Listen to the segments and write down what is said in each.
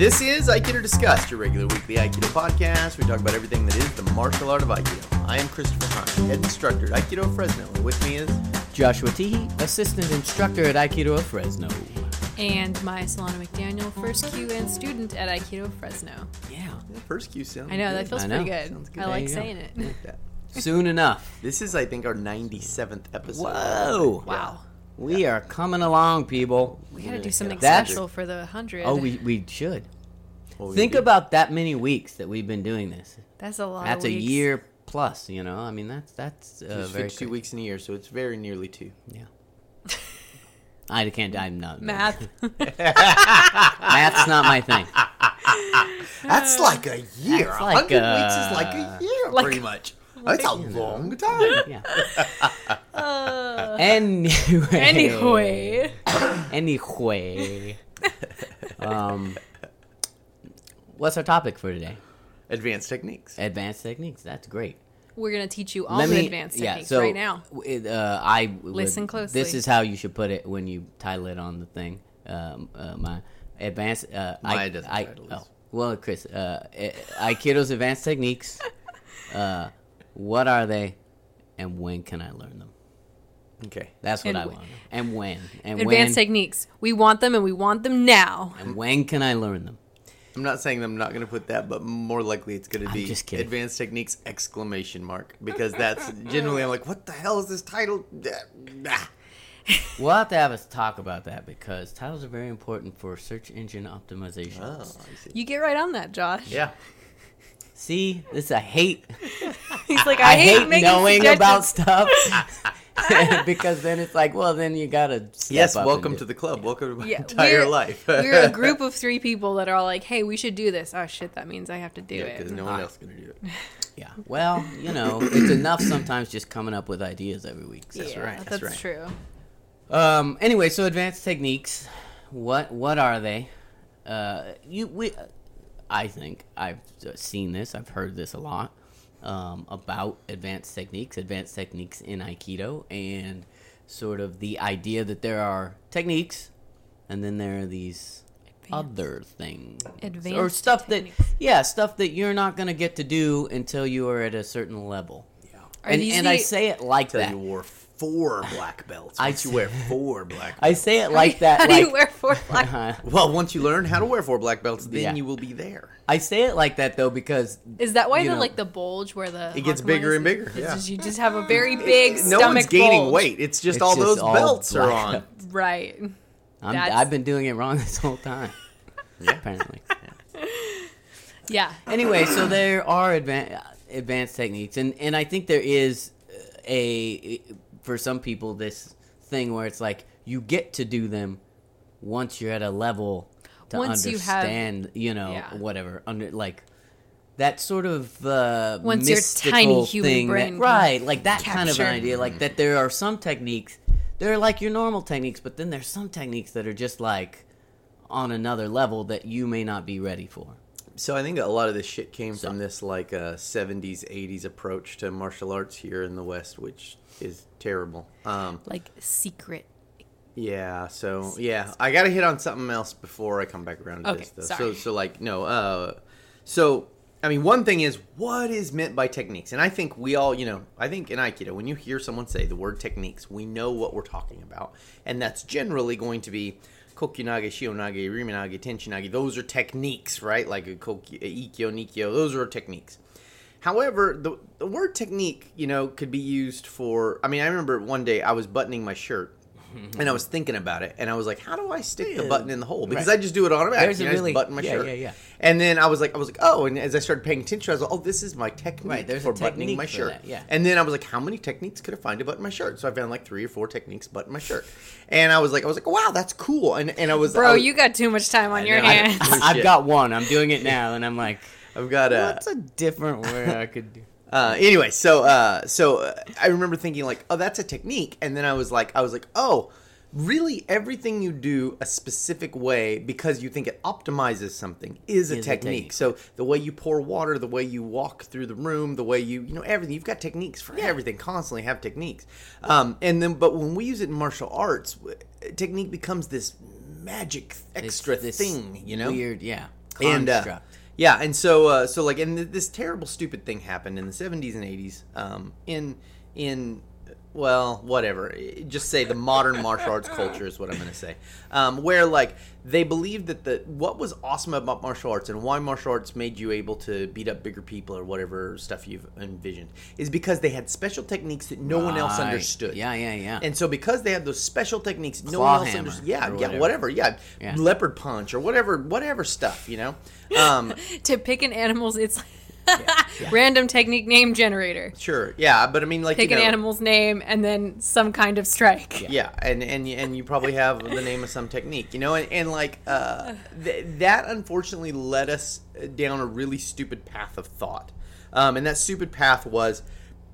This is Aikido Discussed, your regular weekly Aikido podcast. We talk about everything that is the martial art of Aikido. I am Christopher Hunt, head instructor at Aikido Fresno, and with me is Joshua Teehee, assistant instructor at Aikido of Fresno. And my Solana McDaniel, first kyu and student at Aikido Fresno. Yeah. the first kyu sound. I know, that feels I pretty good. Sounds good. I There like you go. saying it. like that. Soon enough. This is, I think, our 97th episode. Whoa. Wow. We are coming along, people. We gotta do something special for the 100. Oh, we, we should. What we Think do. about that many weeks that we've been doing this. That's a lot That's of a weeks. year plus, you know? I mean, that's that's uh, There's very 52 quick. weeks in a year, so it's very nearly two. Yeah. I can't, I'm not. Math. Math's not my thing. That's like a year. That's A like, 100 weeks is like a uh, year, like- pretty much. That's a long time. Yeah. Uh, Anyway. anyway. Anyway. um, what's our topic for today? Advanced techniques. Advanced techniques. That's great. We're gonna teach you all Let the me- advanced yeah, techniques so right now. It, uh, I would- Listen closely. This is how you should put it when you title it on the thing. Um, uh, my advanced. Uh, Mine I, doesn't I, title oh, well, Chris. Uh, Aikido's advanced techniques. Uh, what are they, and when can I learn them? Okay. That's what And I want. And when? And Advanced when? techniques. We want them and we want them now. and when can I learn them? I'm not saying I'm not going to put that, but more likely it's going to be just advanced techniques exclamation mark because that's generally I'm like, what the hell is this title? We'll have to have us talk about that because titles are very important for search engine optimization. Oh, You get right on that, Josh. Yeah. See, this I hate. He's like, I, I, hate, making knowing suggestions." about stuff because then it's like, well, then you gotta. Step Yes, up welcome to the club. Welcome to my Yeah, entire we're- life. we're a group of three people that are all like, "Hey, we should do this." Oh shit, that means I have to do Yeah, it. because no one else going to do it. Yeah. Well, you know, it's enough sometimes just coming up with ideas every week. so- That's yeah, right, That's, that's right. true. Um. Anyway, so advanced techniques. What What are they? Uh. You we. I think I've uh, seen this. I've heard this a lot. Um, about advanced techniques, advanced techniques in Aikido, and sort of the idea that there are techniques, and then there are these other things or stuff techniques. that yeah, stuff that you're not gonna get to do until you are at a certain level. Are and and the- I say it like Until that. You wore four black belts. I Once you wear four black belts. I say it like that. How do you wear four black? Uh, Well, once you learn how to wear four black belts, then Yeah. you will be there. I say it like that though because Is that why the know. like the bulge where the It gets bigger is? and bigger, It's yeah. just- you just have a very big no stomach one's gaining bulge. weight. It's just It's all just those all belts are black. on. Right. I'm, I've been doing it wrong this whole time. Apparently. Yeah. Anyway, so there are advan- advanced techniques, and and I think there is a for some people this thing where it's like you get to do them once you're at a level to Once you have- understand, you, know, Yeah. whatever under like. That sort of uh, Once your mystical tiny human thing brain can right? Like that kind of an idea, like that. There are some techniques, they're like your normal techniques, but then there's some techniques that are just like on another level that you may not be ready for. So I think a lot of this shit came So- from this like uh, 70s, 80s approach to martial arts here in the West, which is terrible. Um, Like secret. yeah, so yeah, I got to hit on something else before I come back around to Okay, this. Though. sorry. So so like no, uh, so I mean one thing is what is meant by techniques, and I think we all you know I think in Aikido when you hear someone say the word techniques, we know what we're talking about, and that's generally going to be kokyunage, shihonage, riminage, tenchinage. Those are techniques, right? Like a koki, ikkyo, nikyo. Those are techniques. However, the, the word technique, you know, could be used for. I mean, I remember one day I was buttoning my shirt. And I was thinking about it, and I was like, "How do I stick the button in the hole?" Because Right. I just do it automatically. There's a you I just really- button my yeah, shirt. yeah, yeah. And then I was like, I was like, "Oh!" And as I started paying attention, I was like, "Oh, this is my technique Right, there's a for buttoning my for shirt." that, yeah. And then I was like, "How many techniques could I find to button my shirt?" So I found like three or four techniques to button my shirt. And I was like, I was like, "Wow, that's cool!" And and I was, I Bro, was- you got too much time on your know, I- hands. Oh, I've got one. I'm doing it now, and I'm like, I've got a. what's a different word I could do? Uh, anyway, so uh, so uh, I remember thinking like, oh, that's a technique, and then I was like, I was like, oh, really? Everything you do a specific way because you think it optimizes something is a Is a technique. technique. So the way you pour water, the way you walk through the room, the way you you know everything. You've got techniques for everything. Constantly have techniques, um, and then but when we use it in martial arts, technique becomes this magic extra this thing. You know, weird, yeah, and uh, yeah, and so uh, so like, and th- this terrible, stupid thing happened in the seventies and eighties. Um, in in well, whatever. Just say the modern martial arts culture is what I'm going to say, um, where like they believed that the what was awesome about martial arts and why martial arts made you able to beat up bigger people or whatever stuff you've envisioned is because they had special techniques that no one else understood. Yeah, yeah, yeah. And so because they had those special techniques, no one else hammer understood. Yeah, or yeah, whatever. whatever. Yeah. Yeah. leopard punch or whatever, whatever stuff. You know. Um, to pick an animal's, it's random technique name generator. sure. Yeah, but I mean, like Pick you know, an animal's name and then some kind of strike. Yeah, and and and you probably have the name of some technique, you know, and, and like uh, th- that unfortunately led us down a really stupid path of thought, um, and that stupid path was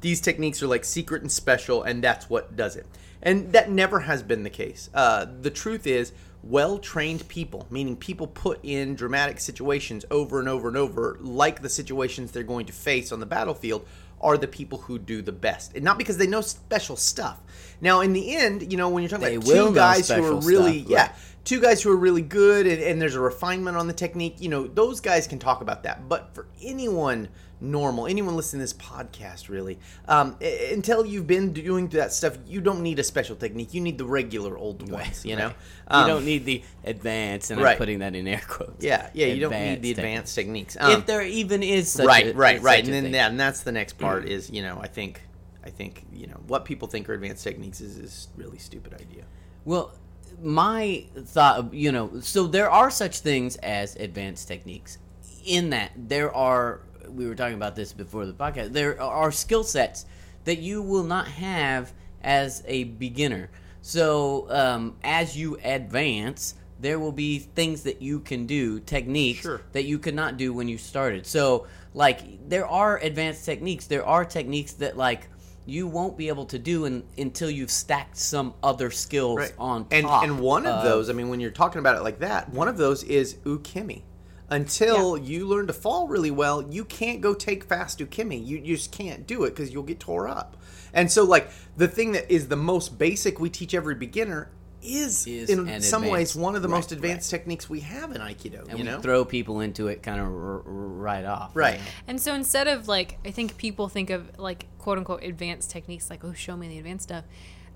these techniques are like secret and special, and that's what does it, and that never has been the case. Uh, the truth is. Well trained people, meaning people put in dramatic situations over and over and over, like the situations they're going to face on the battlefield, are the people who do the best. And not because they know special stuff. Now, in the end, you know, when you're talking They about two guys who are really, stuff, yeah, right. Two guys who are really good and, and there's a refinement on the technique, you know, those guys can talk about that. But for anyone normal, anyone listening to this podcast, really, um, until you've been doing that stuff, you don't need a special technique. You need the regular old ones, you know? Right. Um, you don't need the advanced, and right. I'm putting that in air quotes. yeah, yeah, you don't need the Advanced techniques. techniques. Um, if there even is such right, a, right, right. And then yeah, and that's the next part is you know I think I think you know what people think are advanced techniques is is really stupid idea. Well, my thought, you know, so there are such things as advanced techniques. In that, there are, we were talking about this before the podcast, there are skill sets that you will not have as a beginner. So, um, as you advance, there will be things that you can do, techniques Sure. that you could not do when you started. So, like, there are advanced techniques. There are techniques that, like, you won't be able to do in, until you've stacked some other skills on and top. and one of those, I mean, when you're talking about it like that, one of those is ukemi. Until you learn to fall really well, you can't go take fast ukemi. You, you just can't do it because you'll get tore up. And so, like the thing that is the most basic we teach every beginner is, Is in an some ways one of the right, most advanced techniques we have in Aikido. and you we know, throw people into it kind of r- r- right off. you right? know? And so instead of like, I think people think of like quote unquote advanced techniques, like, oh, show me the advanced stuff,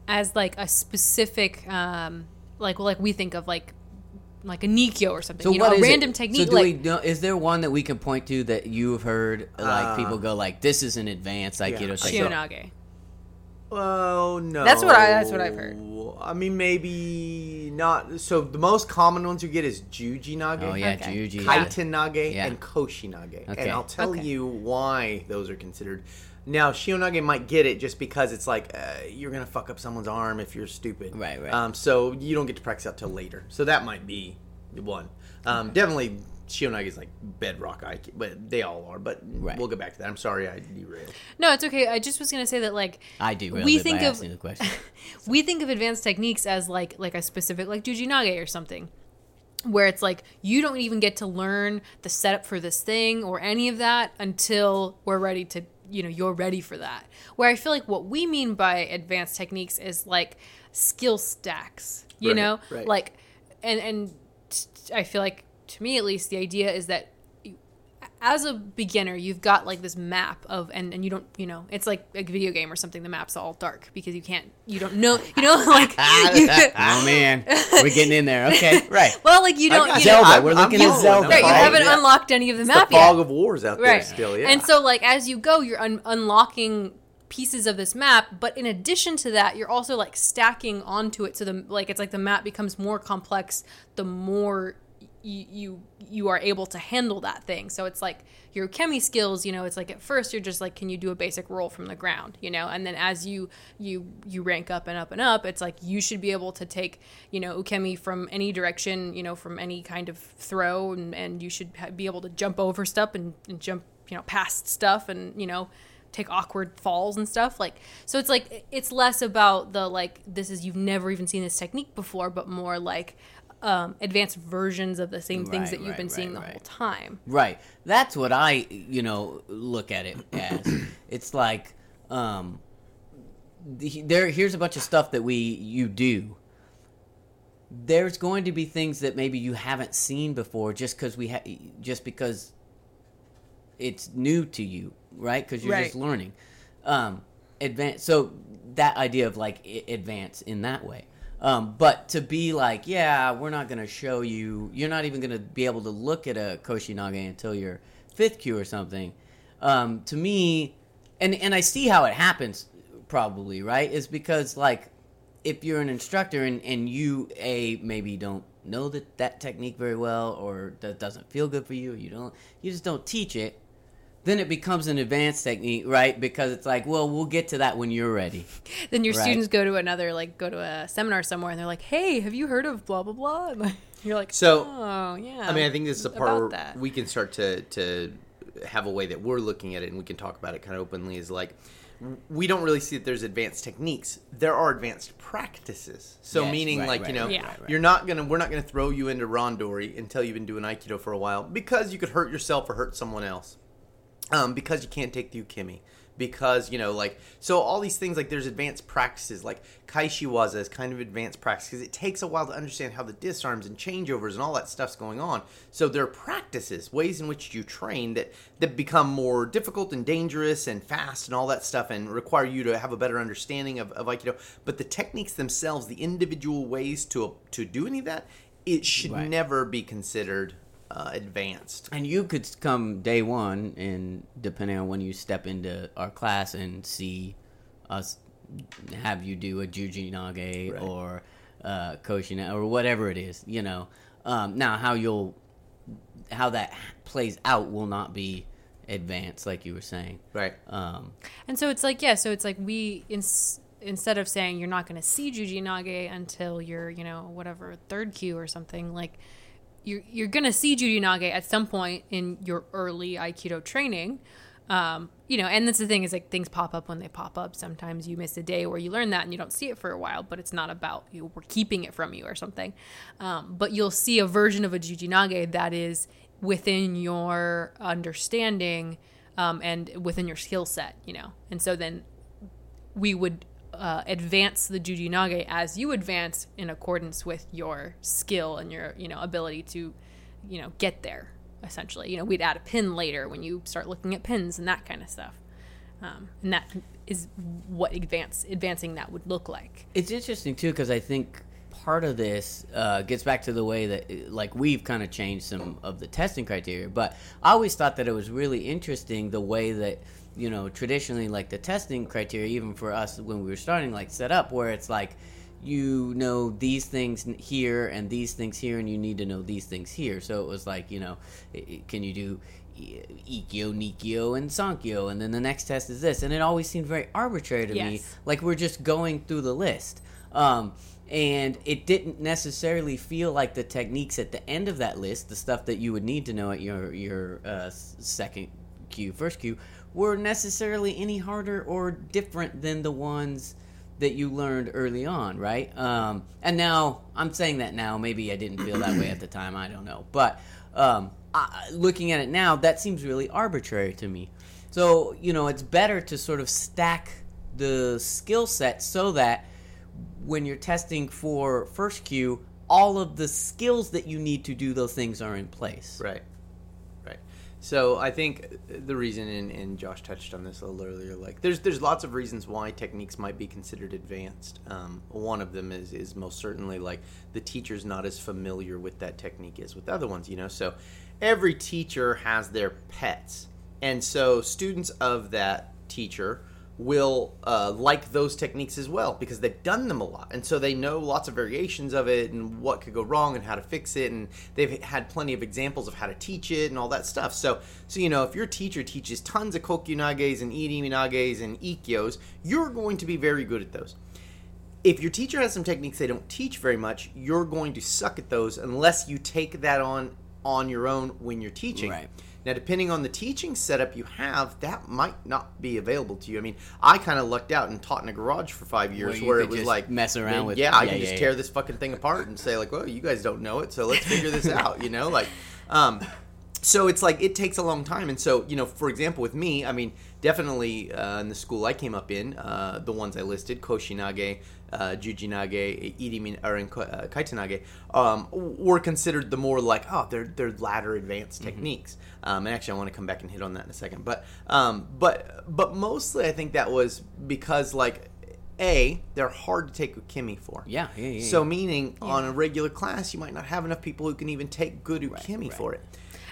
as like a specific, um, like, well, like we think of like, like a Nikyo or something, So you know, what a is it? random technique. So do like, we know, is there one that we can point to that you've heard like Uh, people go like this is an advanced Aikido I technique? saw- Shihonage. Oh no. That's what I- that's what I've heard. I mean, maybe not. So the most common ones you get is Juji Nage, Oh yeah, Okay. Juji. Kaiten Nage, Yeah. and Koshi Nage. Okay. And I'll tell Okay. you why those are considered. Now, Shihonage might get it just because it's like uh, you're gonna fuck up someone's arm if you're stupid. Right, right. Um, so you don't get to practice out till later. So that might be the one. Um, Definitely, Shihonage is like bedrock Aikido, but they all are. But Right. we'll get back to that. I'm sorry I derailed. No, it's okay. I just was gonna say that like I do. We We think think by of- the question. we think of advanced techniques as like like a specific like Jujinage or something where it's like you don't even get to learn the setup for this thing or any of that until we're ready to you know you're ready for that where i feel like what we mean by advanced techniques is like skill stacks you Right, know right. like and and t- i feel like to me at least the idea is that as a beginner, you've got like this map of, and, and you don't, you know, it's like a video game or something. The map's all dark because you can't, you don't know, you know, like, ah, you, oh man, we're getting in there. Okay, right. well, like you don't, you Zelda. know, I'm- we're I'm looking at. Zelda. Right, you haven't yeah. unlocked any of the The map fog yet. of wars out there right. still, yeah. And so, like, as you go, you're un- unlocking pieces of this map, but in addition to that, you're also like stacking onto it. So the like, it's like the map becomes more complex the more you you, you are able to handle that thing. So it's like your ukemi skills. You know, it's like at first you're just like, can you do a basic roll from the ground? You know, and then as you you you rank up and up and up, it's like you should be able to take you know ukemi from any direction. You know, from any kind of throw, and and you should be able to jump over stuff and, and jump you know past stuff and you know take awkward falls and stuff like so it's like it's less about the like this is you've never even seen this technique before but more like um, advanced versions of the same things Right, that you've right, been seeing right, the right. whole time Right. That's what I, you know, look at it as. it's like, um, there. Here's a bunch of stuff that we you do. there's going to be things that maybe you haven't seen before just because we ha- just because it's new to you, right? Because you're just learning. Um, advance. So that idea of like advance in that way. Um, but to be like, yeah, we're not going to show you. You're not even going to be able to look at a Koshinage until your fifth kyu or something. Um, to me, and and I see how it happens. Probably right is because like if you're an instructor and, and you a maybe don't know that that technique very well or that doesn't feel good for you you don't you just don't teach it then it becomes an advanced technique right because it's like well we'll get to that when you're ready Then your Right. students go to another, like, go to a seminar somewhere, and they're like, "Hey, have you heard of blah blah blah?" And you're like, So, oh yeah." I mean, I think this is a part about where that. we can start to to have a way that we're looking at it, and we can talk about it kind of openly. Is like we don't really see that there's advanced techniques. There are advanced practices. So Yes, meaning, right, like right, you know, right, right, right. you're not gonna we're not gonna throw you into randori until you've been doing aikido for a while because you could hurt yourself or hurt someone else. Um, because you can't take the ukemi because you know like so all these things like there's advanced practices. Like kaeshiwaza is kind of advanced practice because it takes a while to understand how the disarms and changeovers and all that stuff's going on. So there are practices ways in which you train that that become more difficult and dangerous and fast and all that stuff and require you to have a better understanding of, of aikido but the techniques themselves the individual ways to to do any of that it should Right. never be considered uh, advanced. And you could come day one and depending on when you step into our class and see us have you do a juji nage Right. or uh koshina or whatever it is you know. Um now how you'll how that plays out will not be advanced like you were saying. Right. Um And so it's like, yeah, so it's like we, ins- instead of saying you're not going to see Juji Nage until you're, you know, whatever, third kyu or something, like you're, you're going to see Juji Nage at some point in your early Aikido training. Um, you know, and that's the thing is like things pop up when they pop up. Sometimes you miss a day where you learn that and you don't see it for a while, but it's not about you. We're keeping it from you or something. Um, but you'll see a version of a Juji Nage that is within your understanding um, and within your skill set, you know. And so then we would uh, advance the Juji Nage as you advance in accordance with your skill and your, you know, ability to, you know, get there. Essentially, you know, we'd add a pin later when you start looking at pins and that kind of stuff. Um, and that is what advance advancing that would look like. It's interesting too because I think part of this uh, gets back to the way that like we've kind of changed some of the testing criteria. But I always thought that it was really interesting the way that you know traditionally like the testing criteria, even for us when we were starting, like set up where it's like you know these things here and these things here and you need to know these things here. So it was like you know can you do ikkyo nikyo and sankyo? And then the next test is this. And it always seemed very arbitrary to me Yes. like we're just going through the list. Um, and it didn't necessarily feel like the techniques at the end of that list the stuff that you would need to know at your your uh, second kyu first kyu were necessarily any harder or different than the ones that you learned early on, right? Um, and now I'm saying that now. Maybe I didn't feel that way at the time. I don't know. But um, I, looking at it now, that seems really arbitrary to me. So you know, it's better to sort of stack the skill set so that when you're testing for first kyu, all of the skills that you need to do those things are in place. Right. So I think the reason, and, and Josh touched on this a little earlier, like there's there's lots of reasons why techniques might be considered advanced. Um, one of them is is most certainly like the teacher's not as familiar with that technique as with other ones. You know, so every teacher has their pets, and so students of that teacher will uh, like those techniques as well because they've done them a lot. And so they know lots of variations of it and what could go wrong and how to fix it. And they've had plenty of examples of how to teach it and all that stuff. So so you know if your teacher teaches tons of kokyunages and iriminages and ikyos you're going to be very good at those. If your teacher has some techniques they don't teach very much you're going to suck at those unless you take that on on your own when you're teaching. Right. Now, depending on the teaching setup you have, that might not be available to you. I mean, I kind of lucked out and taught in a garage for five years you where, it was just like mess around man, with- Yeah, I can yeah, just yeah. tear this fucking thing apart and say like, "Well, you guys don't know it, so let's figure this out." You know, like, um, so it's like it takes a long time. And so, you know, for example, with me, I mean, definitely uh, in the school I came up in, uh, the ones I listed, Koshinage, uh, Jujinage, Irimin, or in, uh, Kaitennage, um, were considered the more like, oh, they're they're ladder advanced techniques. Um, and actually, I want to come back and hit on that in a second. But um, but but mostly, I think that was because like. A, they're hard to take ukemi for. Yeah, yeah, yeah, So yeah. meaning on a regular class, you might not have enough people who can even take good ukemi right. for it.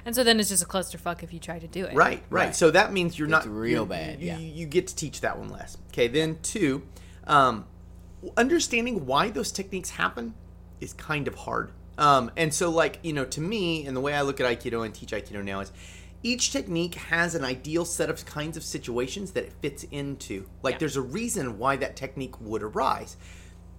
And so then it's just a clusterfuck if you try to do it. Right, right. Right. So that means you're It's not real you- bad, You, yeah. you get to teach that one less. Okay. Then two, um, understanding why those techniques happen is kind of hard. Um, and so, like you know, to me, and the way I look at Aikido and teach Aikido now is. Each technique has an ideal set of kinds of situations that it fits into. Like, Yeah. there's a reason why that technique would arise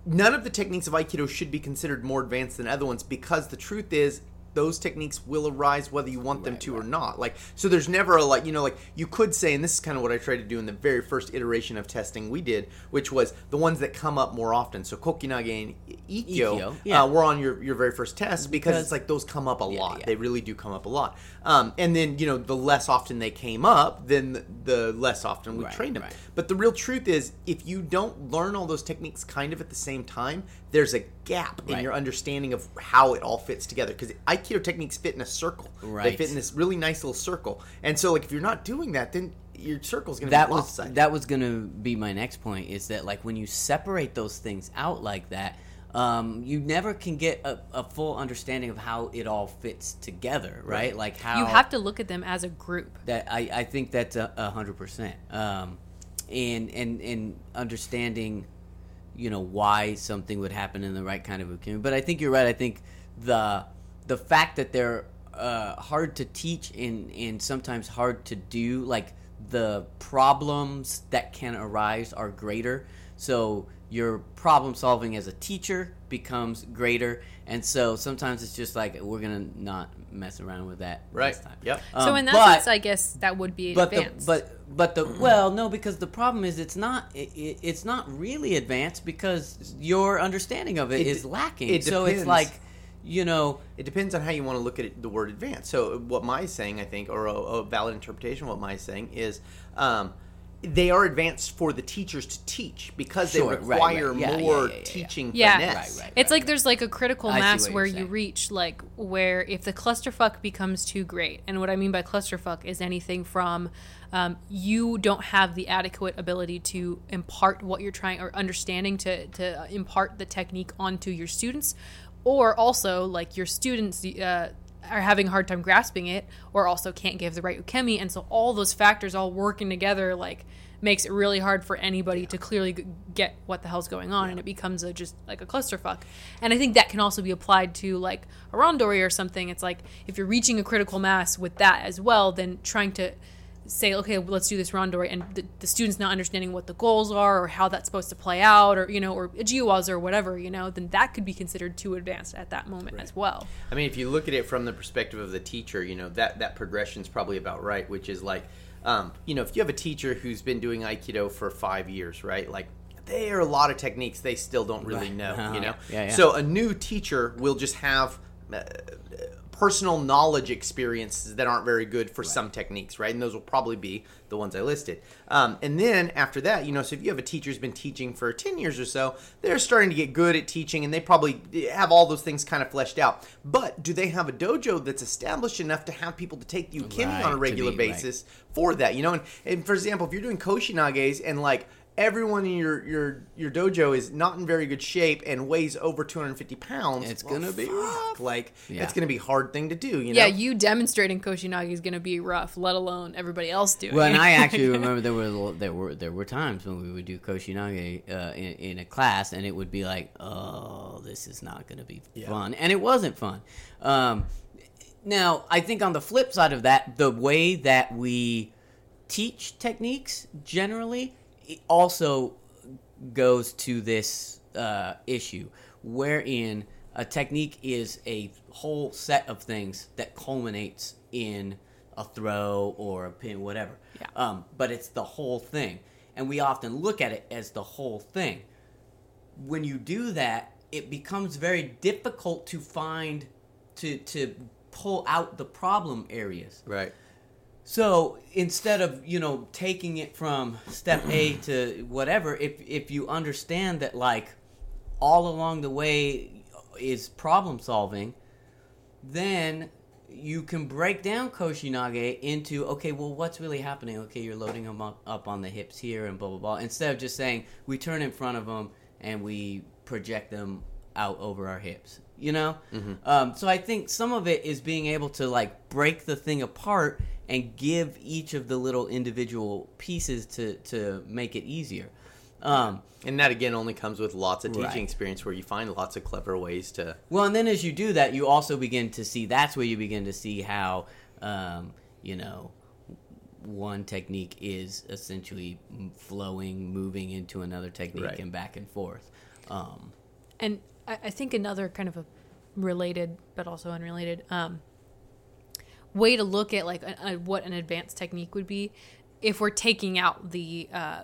none of the techniques of aikido should be considered more advanced than other ones because the truth is those techniques will arise whether you want them Right, to or not like so there's never a like you know like you could say and this is kind of what i tried to do in the very first iteration of testing we did which was the ones that come up more often so kokyunage and ikkyo, Ikkyo, yeah. uh, were on your, your very first test because, Because- it's like those come up a lot yeah. they really do come up a lot um, and then you know the less often they came up then the, the less often we Right, trained them right. but the real truth is, if you don't learn all those techniques kind of at the same time, there's a gap in your understanding of how it all fits together. Because Aikido techniques fit in a circle. They fit in this really nice little circle. And so, like, if you're not doing that, then your circle's going to that be was lopsided. that was gonna be my next point is that like when you separate those things out like that um, you never can get a, a full understanding of how it all fits together right, Right. like how You have to look at them as a group. that I, I think that's a, a hundred percent um, and and and understanding you know why something would happen in the right kind of a community but I think you're right I think the the fact that they're uh, hard to teach and and sometimes hard to do like the problems that can arise are greater so your problem solving as a teacher becomes greater and so sometimes it's just like we're gonna not mess around with that right. this time Yep. so um, in that but- sense, I guess that would be but advanced. the but but the well no because the problem is it's not it, it, it's not really advanced because your understanding of it It is lacking it so it's depends. like you know It depends on how you want to look at it, the word advanced. So what Mai is saying, I think, or a, a valid interpretation of what Mai is saying is, um, they are advanced for the teachers to teach because Sure, they right, right. require Yeah, yeah, more yeah, yeah, yeah. teaching Yeah. finesse. Right, right. it's like there's like a critical I mass where you're you reach like where if the clusterfuck becomes too great and what i mean by clusterfuck is anything from um, you don't have the adequate ability to impart what you're trying or understanding to, to impart the technique onto your students or also like your students uh, are having a hard time grasping it or also can't give the right ukemi. And so all those factors all working together like makes it really hard for anybody to clearly g- get what the hell's going on. And it becomes a just like a clusterfuck. And i think that can also be applied to like a randori or something. It's like if you're reaching a critical mass with that as well then trying to say okay well, let's do this randori and the, the students not understanding what the goals are or how that's supposed to play out or you know or a jiwas or whatever you know then that could be considered too advanced at that moment as well I mean, if you look at it from the perspective of the teacher, you know that that progression is probably about right, which is like, um, you know, if you have a teacher who's been doing Aikido for five years, right, like. There are a lot of techniques they still don't really know, Uh-huh. you know. Yeah, yeah. So a new teacher will just have uh, personal knowledge experiences that aren't very good for some techniques, right? And those will probably be the ones I listed. Um, and then after that, you know, so if you have a teacher who's been teaching for 10 years or so, they're starting to get good at teaching and they probably have all those things kind of fleshed out. But do they have a dojo that's established enough to have people to take you Right, on a regular be- right. basis for that? You know, and, and for example, if you're doing koshinages and like, Everyone in your, your your dojo is not in very good shape and weighs over 250 pounds. It's well, gonna be fuck, rough. Like Yeah. it's gonna be a hard thing to do. You know. yeah you demonstrating koshinagi is going to be rough let alone everybody else doing well and i actually remember there were there were there were times when we would do koshinage uh, in, in a class and it would be like oh this is not going to be fun and it wasn't fun um, now i think on the flip side of that the way that we teach techniques generally it also goes to this uh, issue wherein a technique is a whole set of things that culminates in a throw or a pin, whatever. Yeah. Um, but it's the whole thing, and we often look at it as the whole thing. When you do that, it becomes very difficult to find to to pull out the problem areas. Right. So instead of you know taking it from step A to whatever, if if you understand that like all along the way is problem solving, then you can break down Koshinage into okay, well, what's really happening? Okay, you're loading them up, up on the hips here and blah blah blah. Instead of just saying we turn in front of them and we project them out over our hips, you know. Um, so I think some of it is being able to like break the thing apart and give each of the little individual pieces to to make it easier. Um, And that again only comes with lots of teaching Right. experience where you find lots of clever ways to Well, and then as you do that, you also begin to see that's where you begin to see how, um, you know, one technique is essentially flowing, moving into another technique Right. and back and forth. Um, And I, I think another kind of a related but also unrelated um, way to look at like a, a, what an advanced technique would be if we're taking out the uh,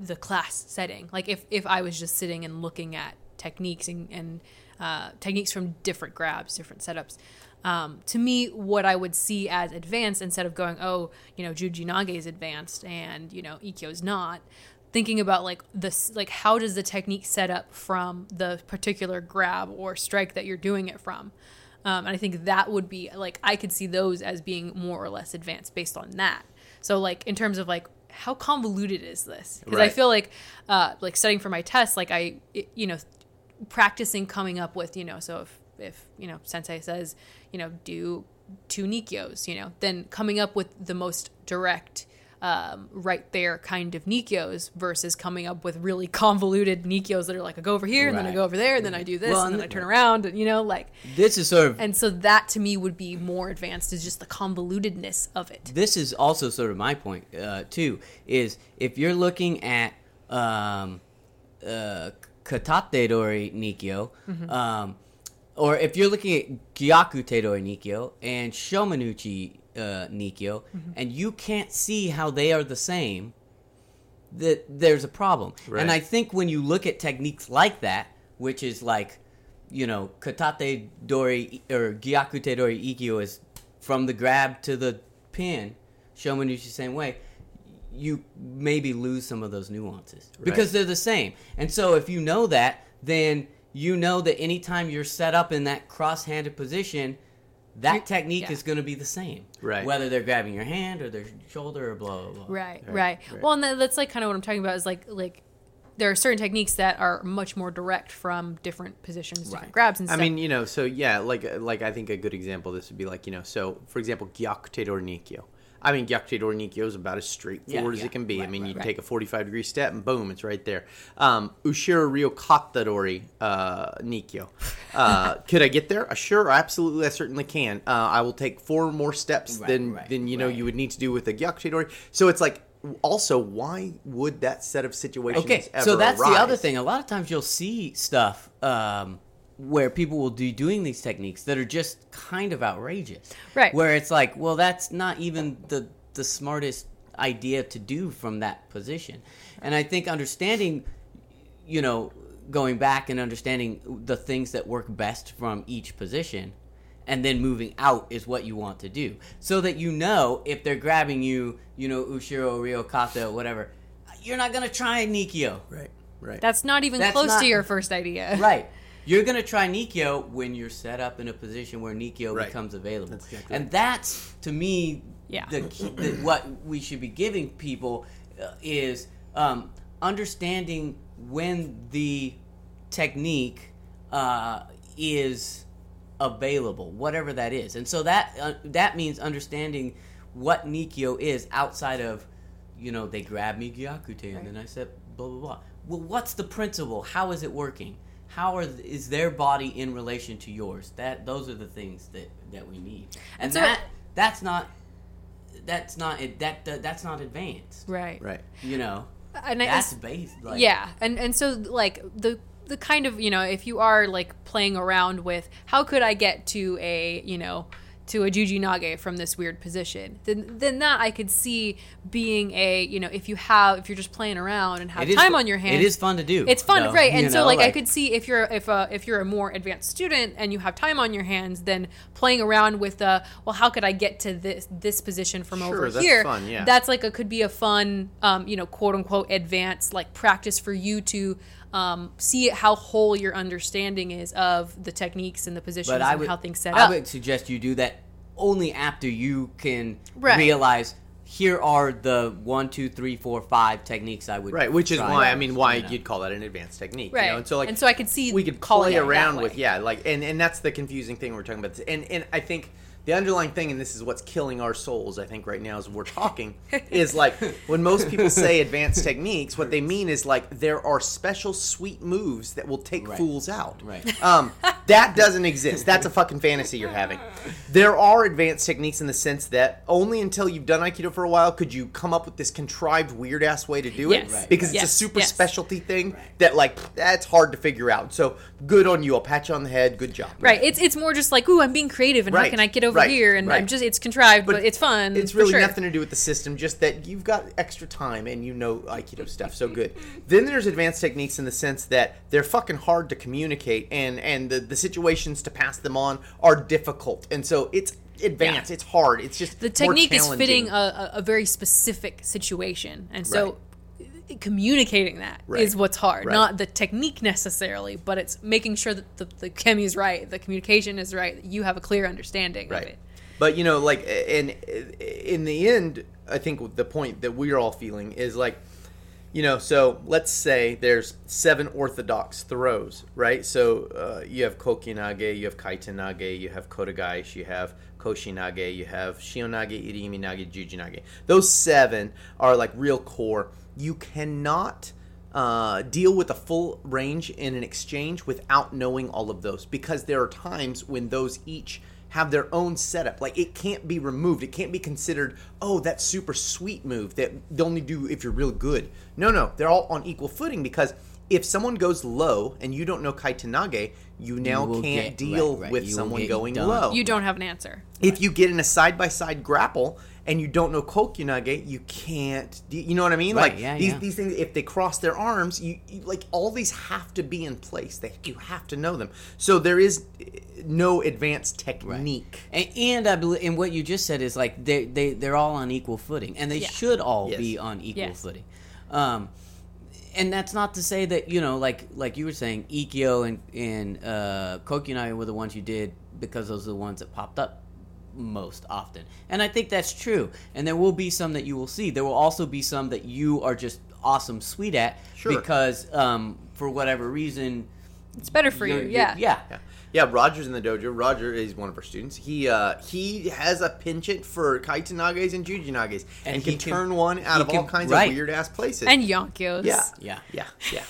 the class setting. Like if if I was just sitting and looking at techniques and, and uh, techniques from different grabs, different setups. Um, to me, what I would see as advanced instead of going, oh, you know, Juji Nage is advanced and you know Ikkyo's not thinking about like this like how does the technique set up from the particular grab or strike that you're doing it from? Um, and i think that would be like i could see those as being more or less advanced based on that. So like in terms of like how convoluted is this? Because i feel like uh like studying for my test like i it- you know practicing coming up with you know so if if you know sensei says you know do two nikyos you know then coming up with the most direct um, right there kind of nikyos versus coming up with really convoluted nikyos that are like I go over here and then I go over there and then I do this Well, and then I turn around and you know like this is sort of and so that to me would be more advanced is just the convolutedness of it. This is also sort of my point uh, too is if you're looking at um, uh, katate dori nikyo um, or if you're looking at gyaku dori nikyo and shomenuchi uh, nikyo and you can't see how they are the same that there's a problem. Right. and i think when you look at techniques like that which is like you know katate dori or gyaku dori ikyo is from the grab to the pin shomenuchi same way you maybe lose some of those nuances because they're the same. And so if you know that then you know that anytime you're set up in that cross-handed position that technique yeah. is going to be the same Right. whether they're grabbing your hand or their shoulder or blah blah blah Right, right. Right, right. Well, and that's like kind of what I'm talking about is like like there are certain techniques that are much more direct from different positions, different Right. grabs and stuff. I mean, you know, so yeah, like like I think a good example of this would be like, you know, so for example, Gyaku or Nikyo. I mean, Gyaku or Nikyo is about as straightforward Yeah, as yeah. it can be. I mean, right, you right. take a 45 degree step and boom, it's right there. Um, Ushiro Ryo Katadori uh, Nikyo. Uh, could I get there? Uh, sure, absolutely, I certainly can. Uh, I will take four more steps Right, than right, than you know right. you would need to do with a Gyaku So it's like, also, why would that set of situations Okay, so that's the other thing. A lot of times you'll see stuff um, where people will be doing these techniques that are just kind of outrageous. Right. Where it's like, well, that's not even the the smartest idea to do from that position. And I think understanding, you know, going back and understanding the things that work best from each position and then moving out is what you want to do so that you know if they're grabbing you you know ushiro ryo kata whatever you're not going to try nikyo Right, right. that's not even That's close not- to your first idea. right you're going to try nikyo when you're set up in a position where nikyo Right. becomes available That's exactly and right. that's to me Yeah. the, key, the what we should be giving people uh, is um, understanding when the technique uh, is available, whatever that is, and so that uh, that means understanding what Nikyo is outside of, you know, they grab me Gyakute and then I said blah blah blah. Well, what's the principle? How is it working? How are is their body in relation to yours? That those are the things that that we need, and, And so- that that's not that's not that, that that's not advanced. Right. right. You know, And I, that's based. Like, yeah and and so like the the kind of you know if you are like playing around with how could i get to a you know to a Juji Nage from this weird position, then then that I could see being a you know if you have if you're just playing around and have It is time fu- on your hands, It is fun to do. it's fun, though, right? And so, know, like, I could see if you're if uh, if you're a more advanced student and you have time on your hands, then playing around with the well, how could I get to this this position from Sure, over that's here? fun, yeah. That's like a could be a fun, um, you know, quote unquote advanced like practice for you to um, see how whole your understanding is of the techniques and the positions But I and would, how things set I up. would suggest you do that only after you can Right. realize here are the one, two, three, four, five techniques I would Right, which is try why I mean why you know. you'd call that an advanced technique, Right. You know? And so like, And so I could see we could calling play it that around way. with yeah, like and and that's the confusing thing we're talking about. And and I think the underlying thing, and this is what's killing our souls, I think right now as we're talking, is like when most people say advanced techniques, what they mean is like there are special sweet moves that will take Right. fools out. Right. Um, that doesn't exist. That's a fucking fantasy you're having. There are advanced techniques in the sense that only until you've done Aikido for a while could you come up with this contrived weird ass way to do it. Right. Because it's a super Yes. specialty thing that like that's hard to figure out. So good on you. I'll pat you on the head. Good job. Right. It's it's more just like, ooh, I'm being creative, and how can I get over Right. here? And Right. I'm just it's contrived, but, it's fun. It's really sure. nothing to do with the system, just that you've got extra time and you know Aikido stuff. So good. then there's advanced techniques in the sense that they're fucking hard to communicate, and and the the situations to pass them on are difficult, and so it's advanced. Yeah. It's hard. It's just the technique is fitting a, a, a very specific situation, and so. Communicating that is Right. what's hard, Right. not the technique necessarily, but it's making sure that the, the chemie is right, the communication is right, you have a clear understanding of right it. but you know like and in the end i think the point that we're all feeling is like you know so let's say there's seven orthodox throws right so uh, you have kokyunage you have kaitennage you have kotegaeshi you have koshinage you have shihonage iriminage jujinage those seven are like real core you cannot uh, deal with a full range in an exchange without knowing all of those because there are times when those each have their own setup. Like it can't be removed. It can't be considered, oh, that super sweet move that they only do if you're real good. No, no, they're all on equal footing because if someone goes low and you don't know Kaitennage, you now will can't get- deal right, right. with You someone going done. low. You don't have an answer. if you get in a side by side grapple and you don't know Kokunage, you can't. You know what I mean? Right, like yeah, these yeah. these things, if they cross their arms, you, you like all these have to be in place. They you have to know them. So there is uh, no advanced technique. And, and I believe, and what you just said is like they they they're all on equal footing, and they Yeah. should all Yes. be on equal Yes. footing. Um, and that's not to say that you know, like like you were saying, Ikkyo and and uh, Kokunai were the ones you did because those are the ones that popped up most often. And I think that's true. And there will be some that you will see. There will also be some that you are just awesome sweet at Sure. because um, for whatever reason. It's better for you. you're- you're- Yeah. yeah. Yeah. Yeah, Roger's in the dojo. Roger is one of our students. He uh, he has a penchant for kaitennages and jujinages, and, And can, he can- turn one out he of all can- kinds right. of weird ass places. And Yonkyos. Yeah, Yeah. yeah, yeah.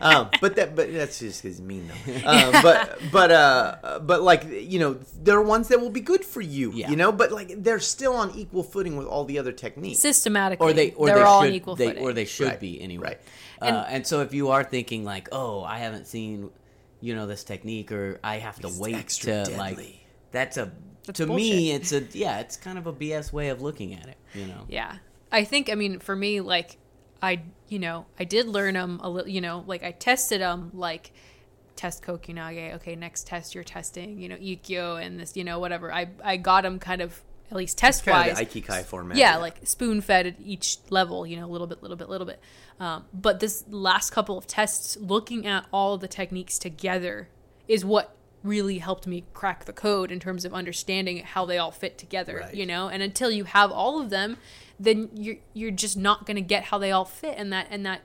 Um, but that, but that's just because mean though. Um, but but uh, but like you know, there are ones that will be good for you. Yeah. You know, but like they're still on equal footing with all the other techniques. Systematically. or they or they're they all should on equal they, footing. or they should Right, be anyway. right. Uh, And- and, so if you are thinking like, oh, I haven't seen, you know, this technique, or I have to wait extra to like, that's a That's to me, it's a yeah, it's kind of a BS way of looking at it. You know. Yeah. I think, I mean, for me, like, I, you know, I did learn them a little, you know, like I tested them, like, test Kokyunage. Okay, next test you're testing, you know, Ikkyo and this, you know, whatever. I, I got them kind of, at least test kind wise. of the Aikikai format. yeah, like spoon fed at each level, you know, a little bit, little bit, little bit. Um, but this last couple of tests, looking at all the techniques together, is what really helped me crack the code in terms of understanding how they all fit together. Right. You know, and until you have all of them, then you're you're just not going to get how they all fit, and that and that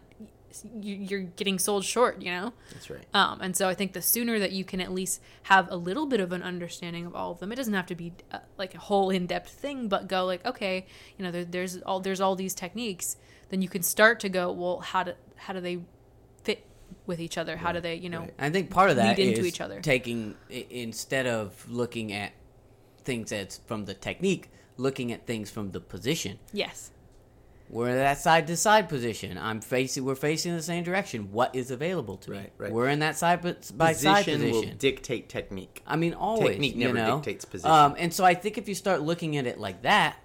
you- you're getting sold short. You know. that's right. Um, and so I think the sooner that you can at least have a little bit of an understanding of all of them, it doesn't have to be uh, like a whole in-depth thing, but go like, okay, you know, there, there's all there's all these techniques. Then you can start to go, well, how do how do they fit with each other? How do they, you know, right. I think part of that is into each other. taking instead of looking at things as from the technique, looking at things from the position. yes, We're in that side to side position. I'm facing. We're facing the same direction. What is available to me? Right, right. We're in that side by side Position will dictate technique. I mean, always. Technique you never know? dictates position. Um, and so I think if you start looking at it like that,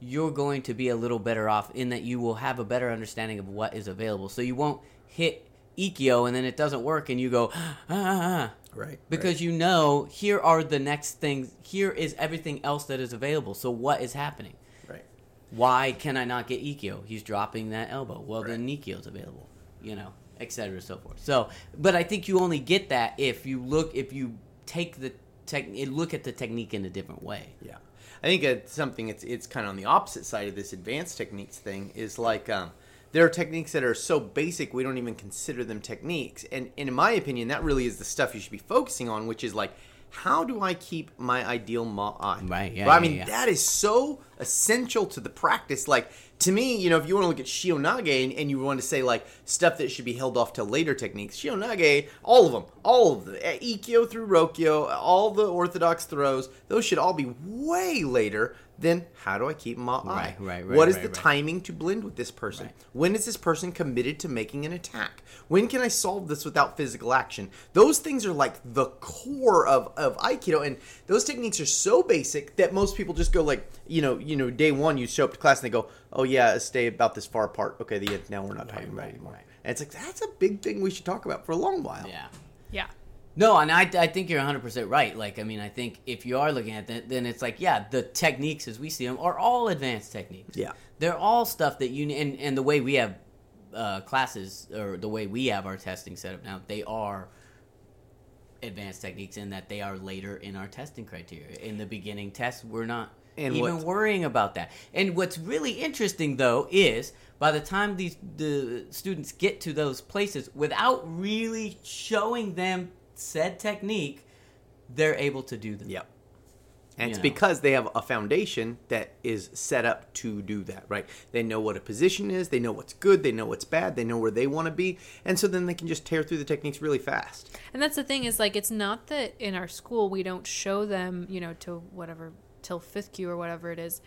you're going to be a little better off in that you will have a better understanding of what is available. So you won't hit Ikkyo and then it doesn't work and you go, ah, ah, ah. Right. Because you know, here are the next things. Here is everything else that is available. So what is happening? right. Why can I not get Ikkyo? He's dropping that elbow. Well, then Nikkyo's available. You know. etc. so forth. So, but I think you only get that if you look if you take the tech look at the technique in a different way. Yeah, I think it's something. It's it's kind of on the opposite side of this advanced techniques thing. Is like um, there are techniques that are so basic we don't even consider them techniques. And, and in my opinion, that really is the stuff you should be focusing on, which is like how do I keep my ideal maai? Right, yeah, But I yeah, mean, yeah. that is so essential to the practice. Like, to me, you know, if you want to look at Shihonage and, and you want to say, like, stuff that should be held off till later techniques, Shihonage, all of them, all of the eh, Ikkyo through Rokkyo, all the orthodox throws, those should all be way later than how do I keep maai? Right, right, right, What is the timing to blend with this person? When is this person committed to making an attack? When can I solve this without physical action? Those things are like the core of, of Aikido, and those techniques are so basic that most people just go like, you know, you know, day one you show up to class and they go, oh yeah, stay about this far apart. Okay, the end. Now we're not talking about it right, anymore. right. And it's like that's a big thing we should talk about for a long while. Yeah. Yeah. No, and I, I think you're 100% right. Like, I mean, I think if you are looking at that, then it's like, yeah, the techniques as we see them are all advanced techniques. Yeah. They're all stuff that you, and, and the way we have uh, classes, or the way we have our testing set up now, they are advanced techniques in that they are later in our testing criteria. In the beginning tests, we're not And even what- worrying about that. And what's really interesting, though, is by the time these the students get to those places, without really showing them said technique, they're able to do them. Yep. And You it's know. because they have a foundation that is set up to do that, right? They know what a position is, they know what's good, they know what's bad, they know where they want to be, and so then they can just tear through the techniques really fast. And that's the thing is like it's not that in our school we don't show them, you know, to whatever till fifth kyu or whatever it is,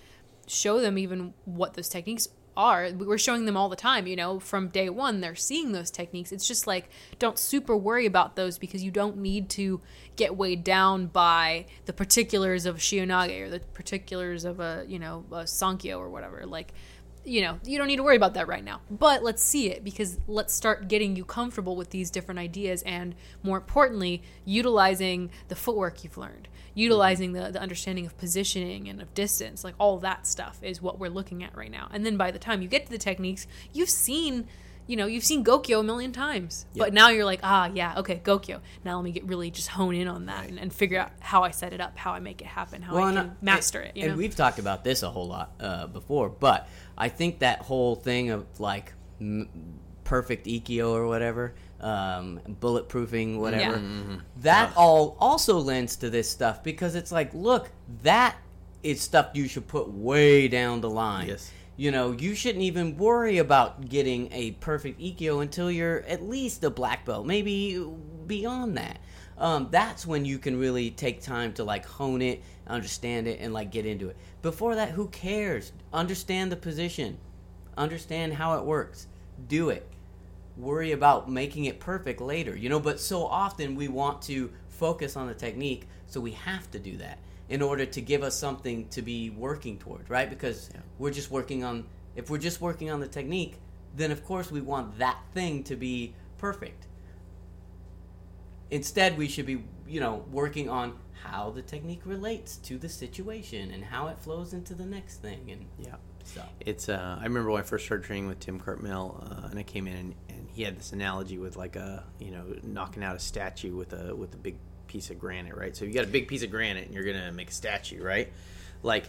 show them even what those techniques are. We're showing them all the time, you know, from day one they're seeing those techniques. It's just like don't super worry about those because you don't need to get weighed down by the particulars of Shihonage or the particulars of a, you know, a Sankyo or whatever. Like you know, you don't need to worry about that right now. But let's see it because let's start getting you comfortable with these different ideas and more importantly, utilizing the footwork you've learned, utilizing the, the understanding of positioning and of distance. Like all that stuff is what we're looking at right now. And then by the time you get to the techniques, you've seen you know, you've seen Gokyo a million times, but now you're like, ah, yeah, okay, Gokyo. Now let me get really just hone in on that and, and figure out how I set it up, how I make it happen, how I and can master it. You and know? we've talked about this a whole lot uh, before, but I think that whole thing of like m- perfect Ikkyo or whatever, um, bulletproofing, whatever, Yeah. that all also lends to this stuff because it's like, look, that is stuff you should put way down the line. Yes. You know, you shouldn't even worry about getting a perfect Ikkyo until you're at least a black belt, maybe beyond that. Um, that's when you can really take time to like hone it, understand it, and like get into it. Before that, who cares? Understand the position, understand how it works, do it. Worry about making it perfect later, you know. But so often we want to focus on the technique, so we have to do that in order to give us something to be working toward, right? Because we're just working on, if we're just working on the technique, then of course we want that thing to be perfect. Instead, we should be, you know, working on how the technique relates to the situation and how it flows into the next thing. And Yeah. so, It's uh, I remember when I first started training with Tim Cartmel, uh, and I came in and he had this analogy with like a you know knocking out a statue with a with a big piece of granite, right? So you got a big piece of granite and you're gonna make a statue, right? Like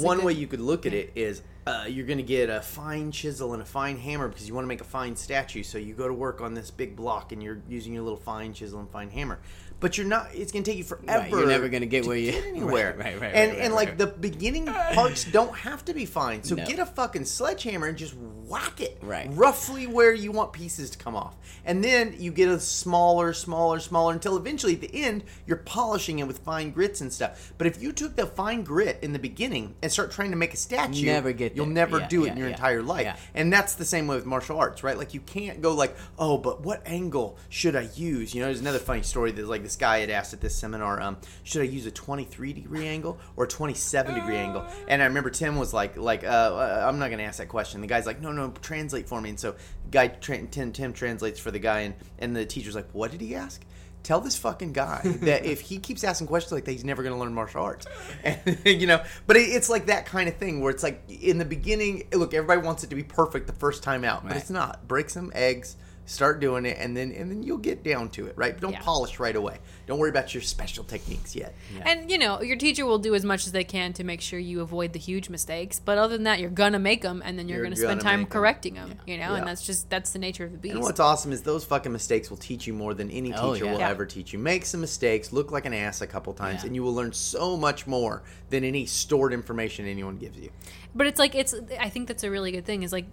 one good- way you could look at it is uh, you're gonna get a fine chisel and a fine hammer because you want to make a fine statue. So you go to work on this big block and you're using your little fine chisel and fine hammer. But you're not. It's gonna take you forever. you're never gonna get to where you- get anywhere. Right, right, right, And right, and right, like right. the beginning parts don't have to be fine. So No. get a fucking sledgehammer and just whack it Right. roughly where you want pieces to come off. And then you get a smaller, smaller, smaller until eventually at the end you're polishing it with fine grits and stuff. But if you took the fine grit in the beginning and start trying to make a statue, Never get you'll there. never Yeah, do it yeah, in your yeah, entire life. And that's the same way with martial arts, right? Like you can't go like, oh, but what angle should I use? You know, there's another funny story that like this guy had asked at this seminar, um, should I use a 23 degree angle or a 27 degree angle? And I remember Tim was like, like, uh, uh, I'm not gonna ask that question. The guy's like, no, no, translate for me. And so guy tra- Tim, Tim translates for the guy, and and the teacher's like, what did he ask? Tell this fucking guy that if he keeps asking questions like that, he's never going to learn martial arts. And, you know, but it, it's like that kind of thing where it's like in the beginning, look, everybody wants it to be perfect the first time out, but it's not. Break some eggs, Start doing it, and then and then you'll get down to it, right? But don't Yeah. polish right away. Don't worry about your special techniques yet. And you know, your teacher will do as much as they can to make sure you avoid the huge mistakes. But other than that, you're gonna make them, and then you're, You're gonna spend gonna time make 'em. correcting them. You know, Yeah. and that's just that's the nature of the beast. And what's awesome is those fucking mistakes will teach you more than any oh, teacher Oh, yeah. will Yeah. ever teach you. Make some mistakes, look like an ass a couple times, Yeah. and you will learn so much more than any stored information anyone gives you. but it's like it's i think that's a really good thing is like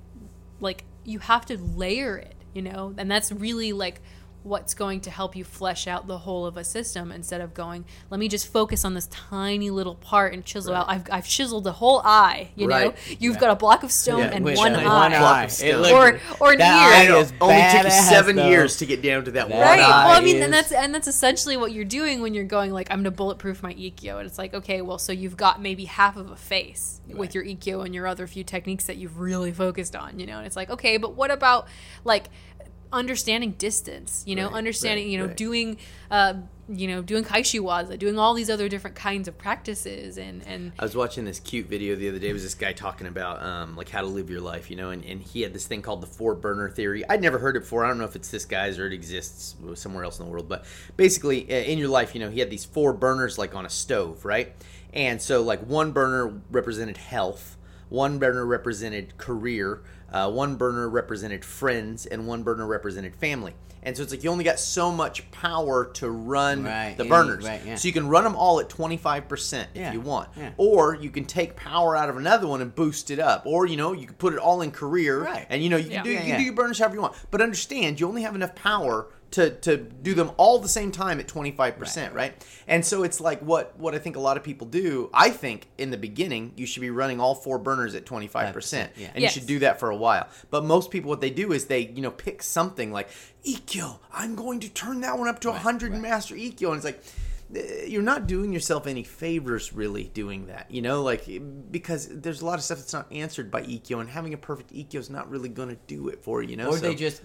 like you have to layer it you know? And that's really like what's going to help you flesh out the whole of a system instead of going let me just focus on this tiny little part and chisel out. I've, I've chiseled the whole eye you know? You've got a block of stone Yeah, and one eye, one eye. It Or- or an that ear. eye It is only took you seven though. years to get down to that That one. right. Eye well i mean is- and that's and that's essentially what you're doing when you're going like i'm gonna bulletproof my Ikkyo and it's like okay well so you've got maybe half of a face with your Ikkyo and your other few techniques that you've really focused on you know? And it's like okay but what about like understanding distance you know Right, understanding right, you know right. doing uh you know doing kaeshiwaza doing all these other different kinds of practices and and I was watching this cute video the other day. It was this guy talking about um, like how to live your life, you know, and, and he had this thing called the four burner theory. I'd never heard it before. I don't know if it's this guy's or it exists somewhere else in the world, but basically uh, in your life, you know, he had these four burners like on a stove, right? And so like one burner represented health, one burner represented career, uh, one burner represented friends, and one burner represented family. And so it's like you only got so much power to run Right, the any- burners. right, yeah. So you can run them all at 25% if Yeah, you want. yeah. Or you can take power out of another one and boost it up. Or, you know, you can put it all in career. Right. And, you know, you can, do, Yeah, you can do your burners however you want. But understand, you only have enough power to, to do them all the same time at 25%, right, And so it's like what, what I think a lot of people do. I think in the beginning, you should be running all four burners at 25%. yeah. And Yes. you should do that for a while. But most people, what they do is they, you know, pick something like Ikkyo. I'm going to turn that one up to 100 and master Ikkyo. And it's like, eh, you're not doing yourself any favors really doing that, you know, like because there's a lot of stuff that's not answered by Ikkyo, and having a perfect Ikkyo is not really going to do it for you, you know. or So- they just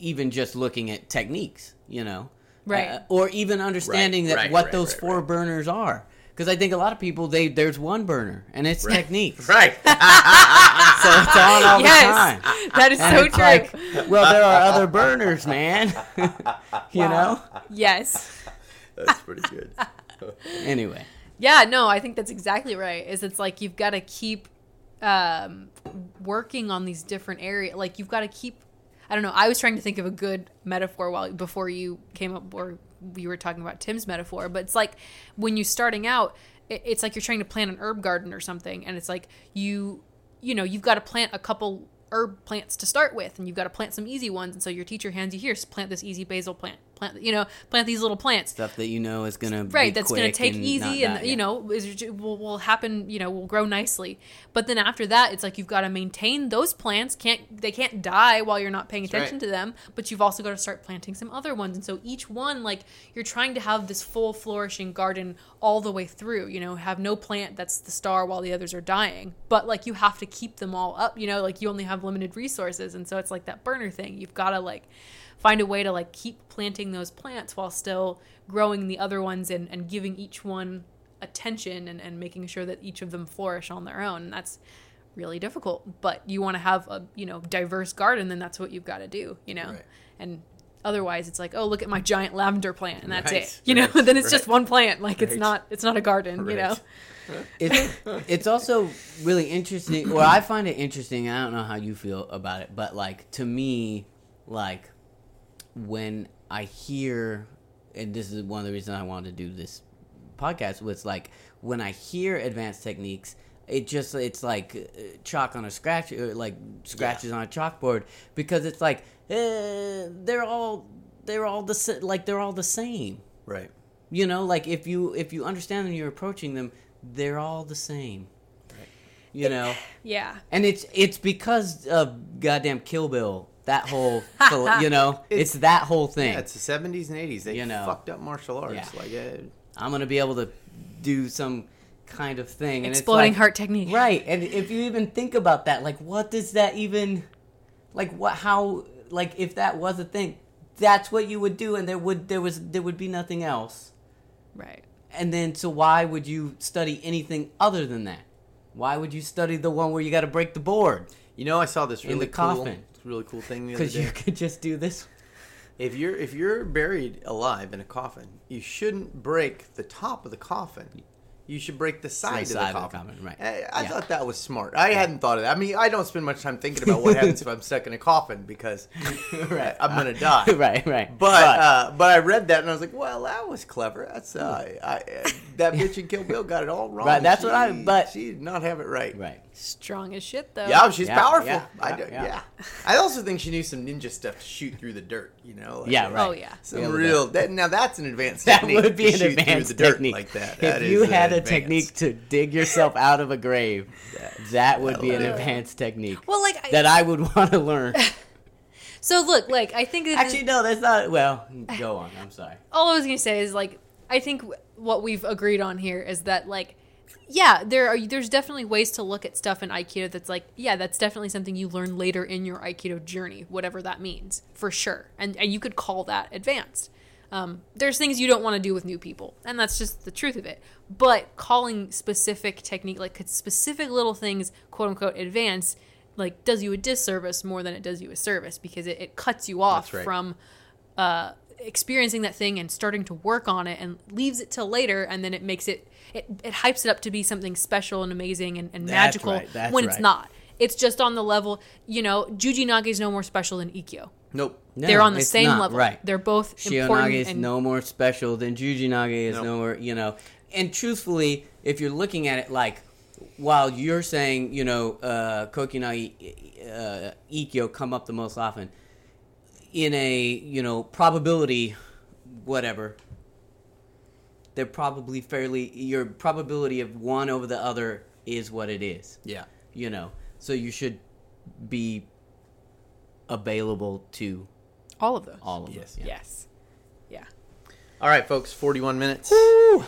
even just looking at techniques you know Right. Uh, or even understanding that right, what right, those right, four right. burners are because i think a lot of people they there's one burner and it's techniques right. so it's on all the time that is And so it's true like, well there are other burners man you know yes that's pretty good. anyway Yeah, no, I think that's exactly right. Is it's like you've got to keep um, working on these different areas. Like you've got to keep. I don't know. I was trying to think of a good metaphor while before you came up, or you were talking about Tim's metaphor. But it's like when you're starting out, it's like you're trying to plant an herb garden or something, and it's like you, you know, you've got to plant a couple herb plants to start with, and you've got to plant some easy ones. And so your teacher hands you here, plant this easy basil plant, plant, you know, plant these little plants. Stuff that you know is gonna right be that's going to take and easy and you yeah. know is, will, will happen you know will grow nicely. But then after that it's like you've got to maintain those plants can't they can't die while you're not paying attention right. to them but you've also got to start planting some other ones. And so each one like you're trying to have this full flourishing garden all the way through you know have no plant that's the star while the others are dying. But like you have to keep them all up you know like you only have limited resources. And so it's like that burner thing. You've got to like find a way to like keep planting those plants while still growing the other ones and, and giving each one attention and, and making sure that each of them flourish on their own and that's really difficult but you want to have a you know diverse garden then that's what you've got to do you know Right. and otherwise it's like oh look at my giant lavender plant and that's Right, it you know right, then it's just one plant like it's not it's not a garden you know it's it's also really interesting. Well, I find it interesting. I don't know how you feel about it, but like to me, like when I hear, and this is one of the reasons I wanted to do this podcast was like when I hear advanced techniques. It just it's like uh, chalk on a scratch, or like scratches on a chalkboard because it's like eh, they're all they're all the like they're all the same. right. You know, like if you if you understand them, you're approaching them. They're all the same. You know, yeah and it's it's because of goddamn Kill Bill. That whole, you know, it's, that whole thing. Yeah, it's the 70s and 80s. They You know. fucked up martial arts. Yeah. Like, uh, I'm gonna be able to do some kind of thing. And exploding it's like, heart technique right? And if you even think about that, like, what does that even, like, what, how, like, if that was a thing, that's what you would do, and there would there was there would be nothing else. right And then, so why would you study anything other than that? Why would you study the one where you got to break the board? You know, I saw this In the cool, coffin. Really cool thing the other Because you could just do this. If you're if you're buried alive in a coffin, you shouldn't break the top of the coffin. You should break the side, side of of the the coffin. coffin, right. I, I Yeah. thought that was smart. I hadn't thought of that. I mean, I don't spend much time thinking about what happens if I'm stuck in a coffin because Right. I'm gonna die. right, right. But uh, but I read that and I was like, well, that was clever. That's uh, I, uh, that bitch in Kill Bill got it all wrong. Right, that's She- what I- but- she did not have it right. right. Strong as shit though. Yeah, she's Yeah, powerful. yeah, I yeah, do, yeah. yeah. I also think she knew some ninja stuff to shoot through the dirt. You know. like, Yeah, right. Oh yeah. Some Be able to- real. That, now that's an advanced That technique. would be to an shoot through advanced the dirt technique. like that. if That you is, had a advanced. technique to dig yourself out of a grave, that would be an That'll do it. advanced technique Well, like I, that I would want to learn. so look, like I think that this- Actually, no, that's not. Well, go on. I'm sorry. all I was gonna say is like I think w- what we've agreed on here is that like yeah there are there's definitely ways to look at stuff in aikido that's like yeah that's definitely something you learn later in your aikido journey whatever that means for sure. And and you could call that advanced. Um, there's things you don't want to do with new people and that's just the truth of it. But calling specific technique like specific little things quote unquote advanced like does you a disservice more than it does you a service because it, it cuts you off right. from uh, experiencing that thing and starting to work on it and leaves it till later and then it makes it it, it hypes it up to be something special and amazing and, and That's magical right, that's when it's not it's just on the level you know juji nage is no more special than ikkyo Nope. No, they're on the same not, level Right. they're both important Shihonage is and no more special than Jujinage is Nope. no more, you know. And truthfully, if you're looking at it like, while you're saying, you know, uh, Kokyunage, uh, Ikkyo come up the most often, in a, you know, probability, whatever, they're probably fairly, your probability of one over the other is what it is Yeah. you know so you should be available to all of those all of Yes. us yeah. yes yeah All right, folks. Forty-one minutes. Woo!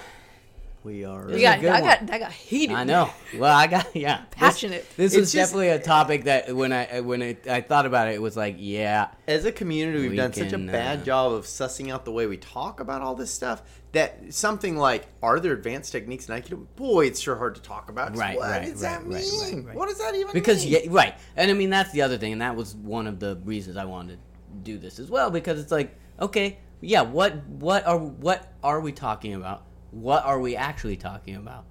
We are. we got a good I one. got I got heated I know. Well, I got yeah. Passionate. This, It's was just- definitely a topic that when I when it, I thought about it, it was like, yeah, As a community, we've We done such a bad uh, job of sussing out the way we talk about all this stuff that something like, are there advanced techniques in Aikido? Boy, it's sure hard to talk about Right, What right, does that right, right, mean? right, right. What does that even because mean? yeah, right. And I mean that's the other thing, and that was one of the reasons I wanted to do this as well because it's like, okay, yeah, what what are what are we talking about? What are we actually talking about?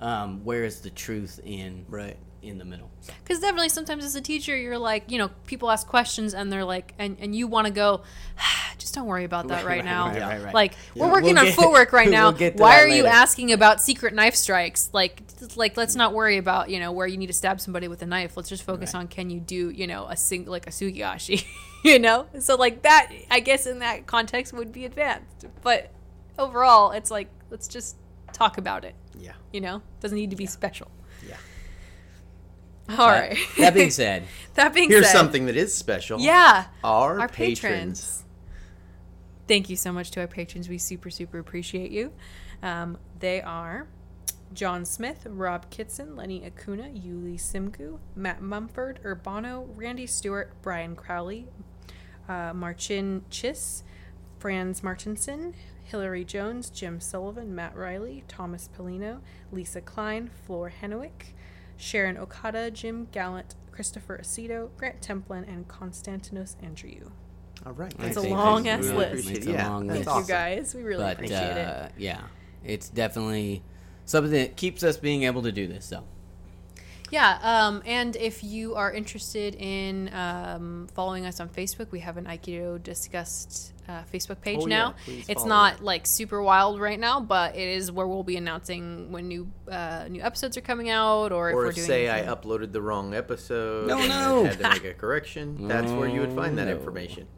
Um, where is the truth in Right. in the middle? Because definitely sometimes as a teacher you're like you know people ask questions and they're like and, and you want to go just don't worry about that right, Right, right, now right, right, right. like we're working We'll on get- footwork right now we'll get to why that are you asking about secret knife strikes like like let's not worry about you know where you need to stab somebody with a knife let's just focus Right. on can you do you know a sing like a tsugiashi you know so like that i guess in that context would be advanced but overall it's like let's just talk about it Yeah. you know doesn't need to be special Yeah. all right That being said, that being Here's said something that is special. yeah Our, our patrons. patrons. Thank you so much to our patrons. We super, super appreciate you. Um, they are John Smith, Rob Kitson, Lenny Acuna, Yuli Simgu, Matt Mumford, Urbano, Randy Stewart, Brian Crowley, uh, Marcin Chiss, Franz Martinson, Hillary Jones, Jim Sullivan, Matt Riley, Thomas Polino, Lisa Klein, Floor Henwick, Sharon Okada, Jim Gallant, Christopher Aceto, Grant Templin, and Konstantinos Andrew. All right. It's Thanks. a long Thanks. ass We really list. It's it. a Yeah, long that's list. Thank awesome. you guys. We really but appreciate it. uh, yeah, it's definitely something that keeps us being able to do this. So Yeah, um, and if you are interested in um, following us on Facebook, we have an Aikido Discussed uh, Facebook page Oh, now. please it's follow not like super wild right now, but it is where we'll be announcing when new uh, new episodes are coming out, or, if Or we're if, doing. say, I uploaded the wrong episode No, and no. had to make a correction, that's where you would find that No. information.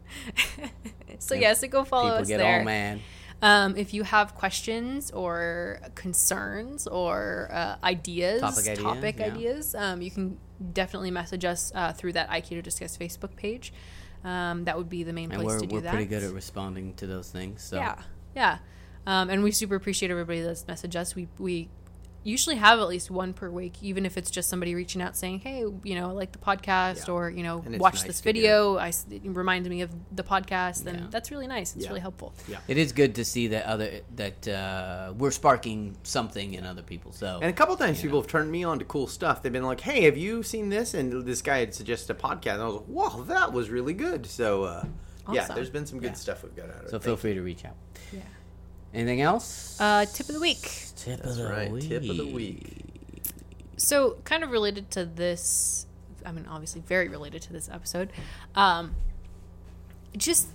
So yeah, so go follow people us get there. all mad. Um, if you have questions or concerns or uh, ideas, Topic ideas, topic yeah. ideas, um, you can definitely message us uh, through that Aikido Discuss Facebook page. Um, that would be the main And place we're to do we're that. pretty good at responding to those things. So Yeah, yeah. Um, and we super appreciate everybody that's messaged us. We we usually have at least one per week, even if it's just somebody reaching out saying, "Hey, you know, I like the podcast," Yeah. or you know, watch nice this video. I it reminded me of the podcast, and Yeah. that's really nice. It's Yeah. really helpful. Yeah, It is good to see that other that uh, we're sparking something in other people. So And a couple times people know. have turned me on to cool stuff. They've been like, "Hey, have you seen this?" And this guy had suggested a podcast, and I was like, "Wow, that was really good." So, uh, yeah, there's been some good Yeah. stuff we've got out of it. so feel free to reach out. Yeah. Anything else? Uh, tip of the week. Tip That's of the right. week. Tip of the week. So, kind of related to this, I mean, obviously very related to this episode. Um, just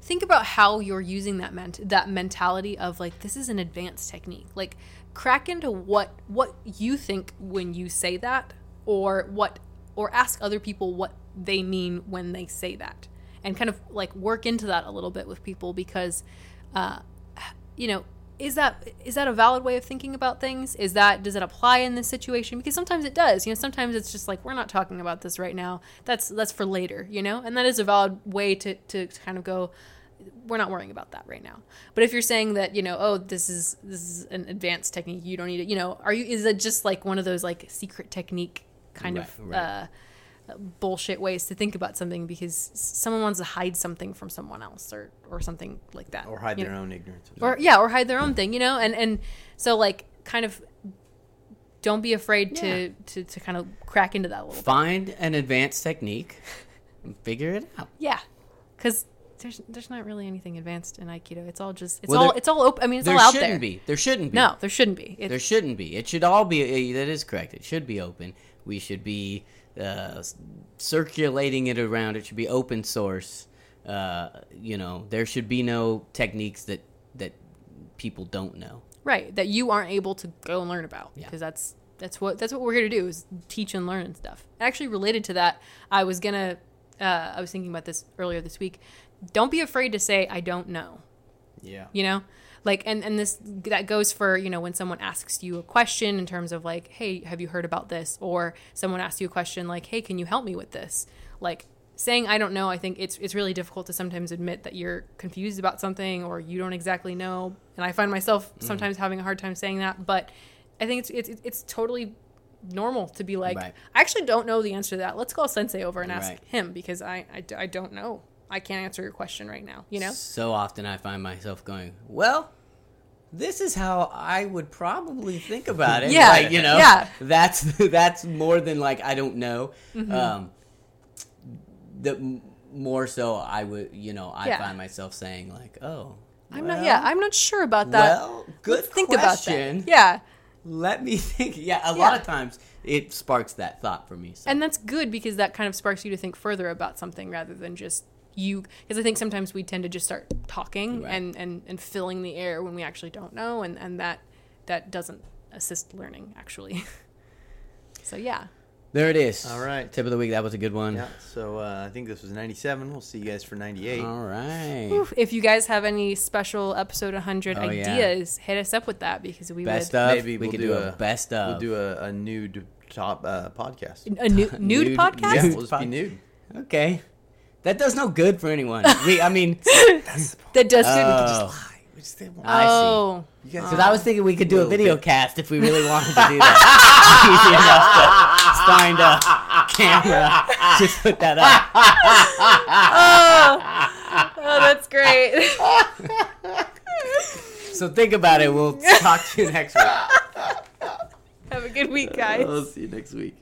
think about how you're using that ment- that mentality of like this is an advanced technique. Like crack into what what you think when you say that, or what, or ask other people what they mean when they say that, and kind of like work into that a little bit with people because, uh, you know is that is that a valid way of thinking about things? Is that does it apply in this situation? Because sometimes it does you know sometimes it's just like we're not talking about this right now. That's that's for later you know? And that is a valid way to to kind of go we're not worrying about that right now. But if you're saying that you know oh this is this is an advanced technique you don't need it you know are you is it just like one of those like secret technique kind Right, of right. uh bullshit ways to think about something because someone wants to hide something from someone else or or something like that or hide you their know? own ignorance. or yeah or hide their own thing you know and and so like kind of don't be afraid to, to to kind of crack into that a little bit Find an advanced technique and figure it out. yeah because there's there's not really anything advanced in aikido it's all just it's Well, all there- it's all open i mean it's all out there. There shouldn't be. There shouldn't be. no there shouldn't be it's, There shouldn't be. It should all be. uh, That is correct. It should be open. We should be uh, circulating it around. It should be open source. Uh, you know, there should be no techniques that that people don't know. right that you aren't able to go and learn about Yeah. because that's that's what that's what we're here to do is teach and learn and stuff actually related to that i was gonna uh, i was thinking about this earlier this week don't be afraid to say i don't know Yeah. you know like and and this that goes for you know when someone asks you a question in terms of like hey have you heard about this? Or someone asks you a question like hey can you help me with this? Like saying i don't know i think it's it's really difficult to sometimes admit that you're confused about something or you don't exactly know. And i find myself mm. sometimes having a hard time saying that but i think it's it's it's totally normal to be like Right. i actually don't know the answer to that. Let's call sensei over and ask Right. him because I, I i don't know i can't answer your question right now you know So often I find myself going, well. This is how I would probably think about it. Yeah, Like, you know, yeah. that's that's more than like I don't know. Mm-hmm. Um, the more so I would, you know, I Yeah. find myself saying like, oh, i'm not yeah i'm not sure about that Well, good Let's think question. about that. Yeah. Let me think. Yeah, a lot of times it sparks that thought for me. So. And that's good because that kind of sparks you to think further about something rather than just you because I think sometimes we tend to just start talking Right. and, and, and filling the air when we actually don't know and, and that that doesn't assist learning actually. so yeah. there it is. All right. Tip of the week. That was a good one. Yeah. So uh, I think this was 97. We'll see you guys for 98. All right. Whew, If you guys have any special episode 100 Oh, yeah. ideas, hit us up with that because we Best would of. Maybe we we'll could do do, a- a, best of. We'll do a, a nude top uh, podcast. a nu- nude, Nude- podcast. Yeah, we'll just be nude. Okay. That does no good for anyone. we, I mean, That does good. oh, We just didn't want- I oh. You Because I was thinking we could do a Little video bit. cast if we really wanted to do that. Easy enough to find a camera. Just put that up. oh, oh, that's great. So think about it. We'll talk to you next week. have a good week, guys. We'll see you next week.